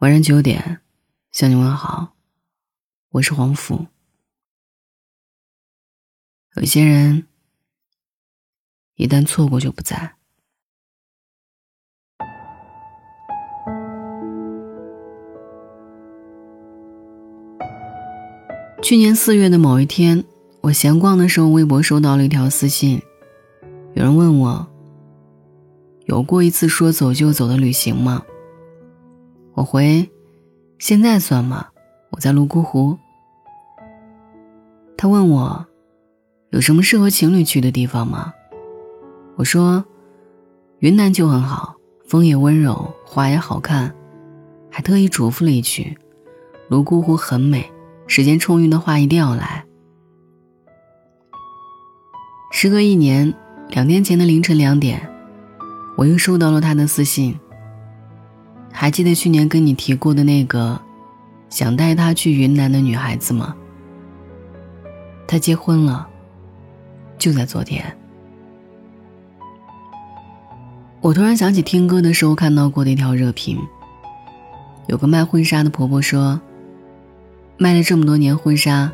晚上九点，向你问好，我是黄甫。有些人一旦错过就不在。去年四月的某一天，我闲逛的时候，微博收到了一条私信，有人问我：有过一次说走就走的旅行吗？我回：现在算吗？我在泸沽湖。他问我：有什么适合情侣去的地方吗？我说：云南就很好，风也温柔，花也好看，还特意嘱咐了一句：泸沽湖很美。时间充裕的话，一定要来。时隔一年，两天前的凌晨两点，我又收到了他的私信。还记得去年跟你提过的那个想带他去云南的女孩子吗？她结婚了，就在昨天。我突然想起听歌的时候看到过的一条热评，有个卖婚纱的婆婆说。卖了这么多年婚纱，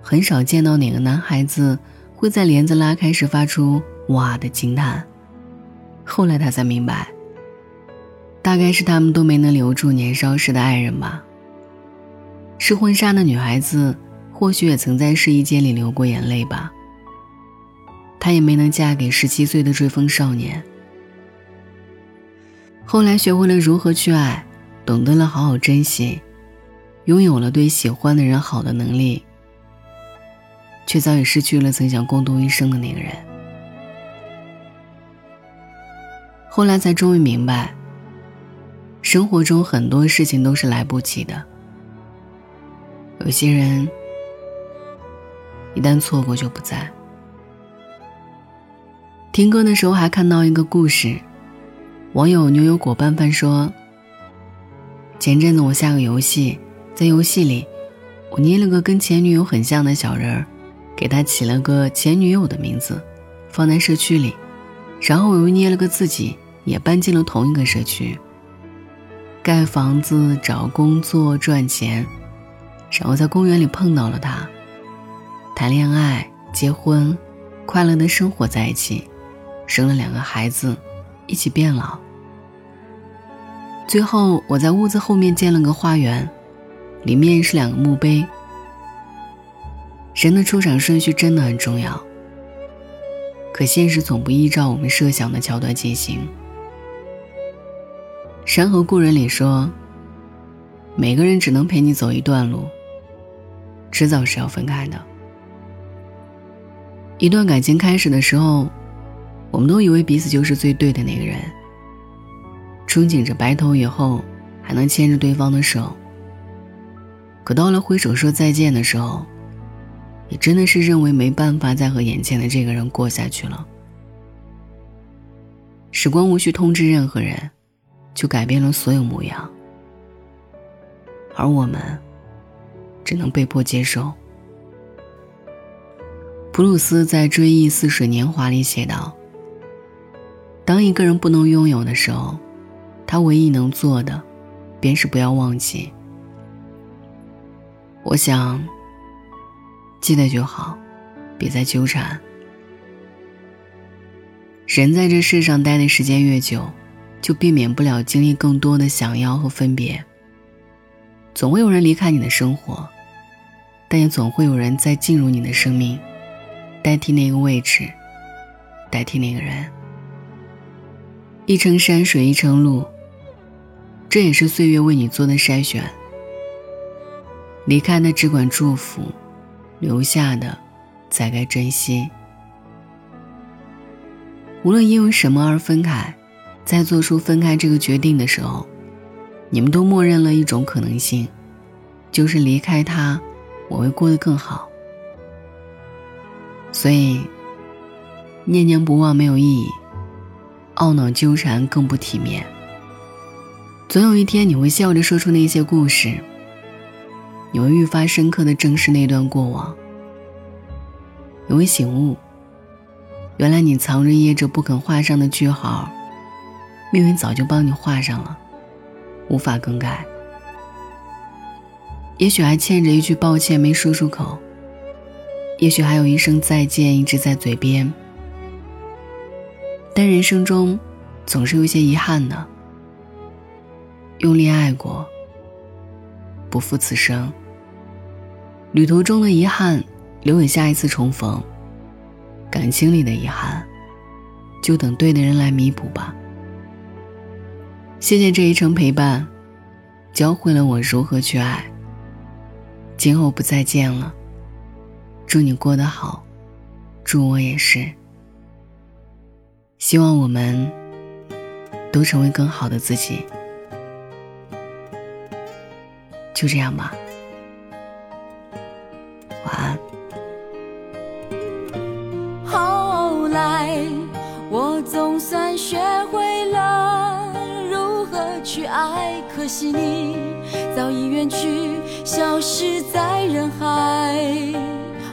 很少见到哪个男孩子会在帘子拉开时发出“哇”的惊叹。后来她才明白，大概是他们都没能留住年少时的爱人吧。试婚纱的女孩子，或许也曾在试衣间里流过眼泪吧。她也没能嫁给十七岁的追风少年。后来学会了如何去爱，懂得了好好珍惜。拥有了对喜欢的人好的能力，却早已失去了曾想共度一生的那个人。后来才终于明白，生活中很多事情都是来不及的。有些人一旦错过就不在。听歌的时候还看到一个故事，网友牛油果拌饭说：“前阵子我下个游戏。”在游戏里，我捏了个跟前女友很像的小人儿，给他起了个前女友的名字，放在社区里。然后我又捏了个自己，也搬进了同一个社区。盖房子、找工作、赚钱，然后在公园里碰到了他，谈恋爱、结婚，快乐的生活在一起，生了两个孩子，一起变老。最后我在屋子后面建了个花园。里面是两个墓碑。人的出场顺序真的很重要，可现实总不依照我们设想的桥段进行。《山河故人》里说：“每个人只能陪你走一段路，迟早是要分开的。”一段感情开始的时候，我们都以为彼此就是最对的那个人，憧憬着白头以后还能牵着对方的手。可到了挥手说再见的时候，你真的是认为没办法再和眼前的这个人过下去了。时光无需通知任何人，就改变了所有模样，而我们只能被迫接受。普鲁斯在《追忆似水年华》里写道：“当一个人不能拥有的时候，他唯一能做的，便是不要忘记。”我想，记得就好，别再纠缠。人在这世上待的时间越久，就避免不了经历更多的想要和分别。总会有人离开你的生活，但也总会有人再进入你的生命，代替那个位置，代替那个人。一程山水一程路，这也是岁月为你做的筛选。离开的只管祝福，留下的才该珍惜。无论因为什么而分开，在做出分开这个决定的时候，你们都默认了一种可能性，就是离开他，我会过得更好。所以，念念不忘没有意义，懊恼纠缠更不体面。总有一天，你会笑着说出那些故事。你会愈发深刻的正视那段过往，你会醒悟，原来你藏着掖着不肯画上的句号，命运早就帮你画上了，无法更改。也许还欠着一句抱歉没说出口，也许还有一声再见一直在嘴边。但人生中，总是有一些遗憾的。用力爱过，不负此生。旅途中的遗憾，留给下一次重逢；感情里的遗憾，就等对的人来弥补吧。谢谢这一程陪伴，教会了我如何去爱。今后不再见了，祝你过得好，祝我也是。希望我们都成为更好的自己。就这样吧，可惜你早已远去。消失在人海。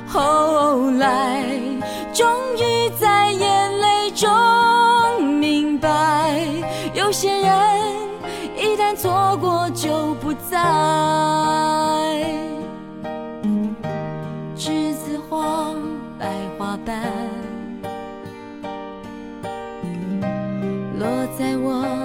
后来，终于在眼泪中明白，有些人一旦错过就不再。栀子花白花瓣，落在我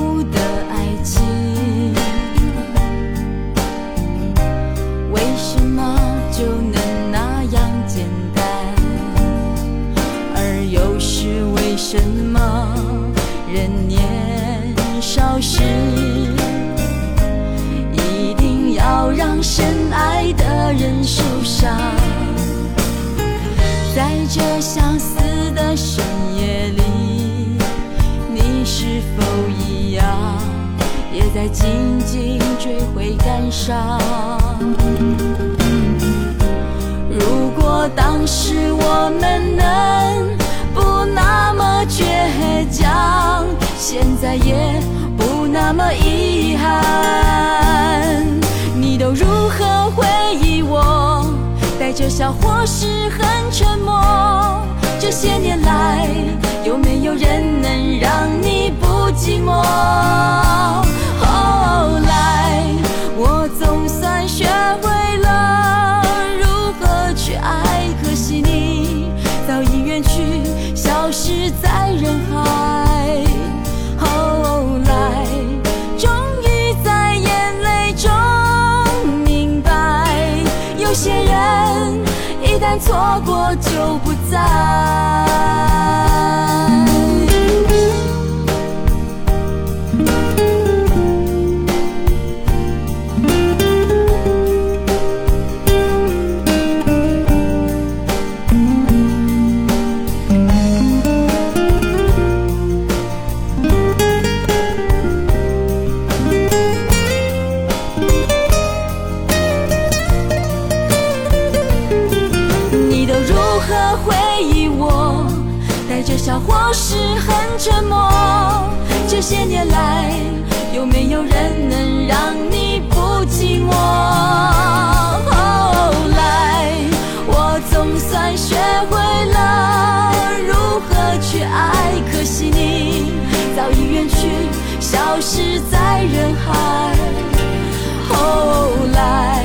少时，一定要让深爱的人受伤？在这相思的深夜里，你是否一样，也在静静追悔感伤？如果当时我们或是很沉默？这些年来，有没有人能错过就不再。消失在人海。后来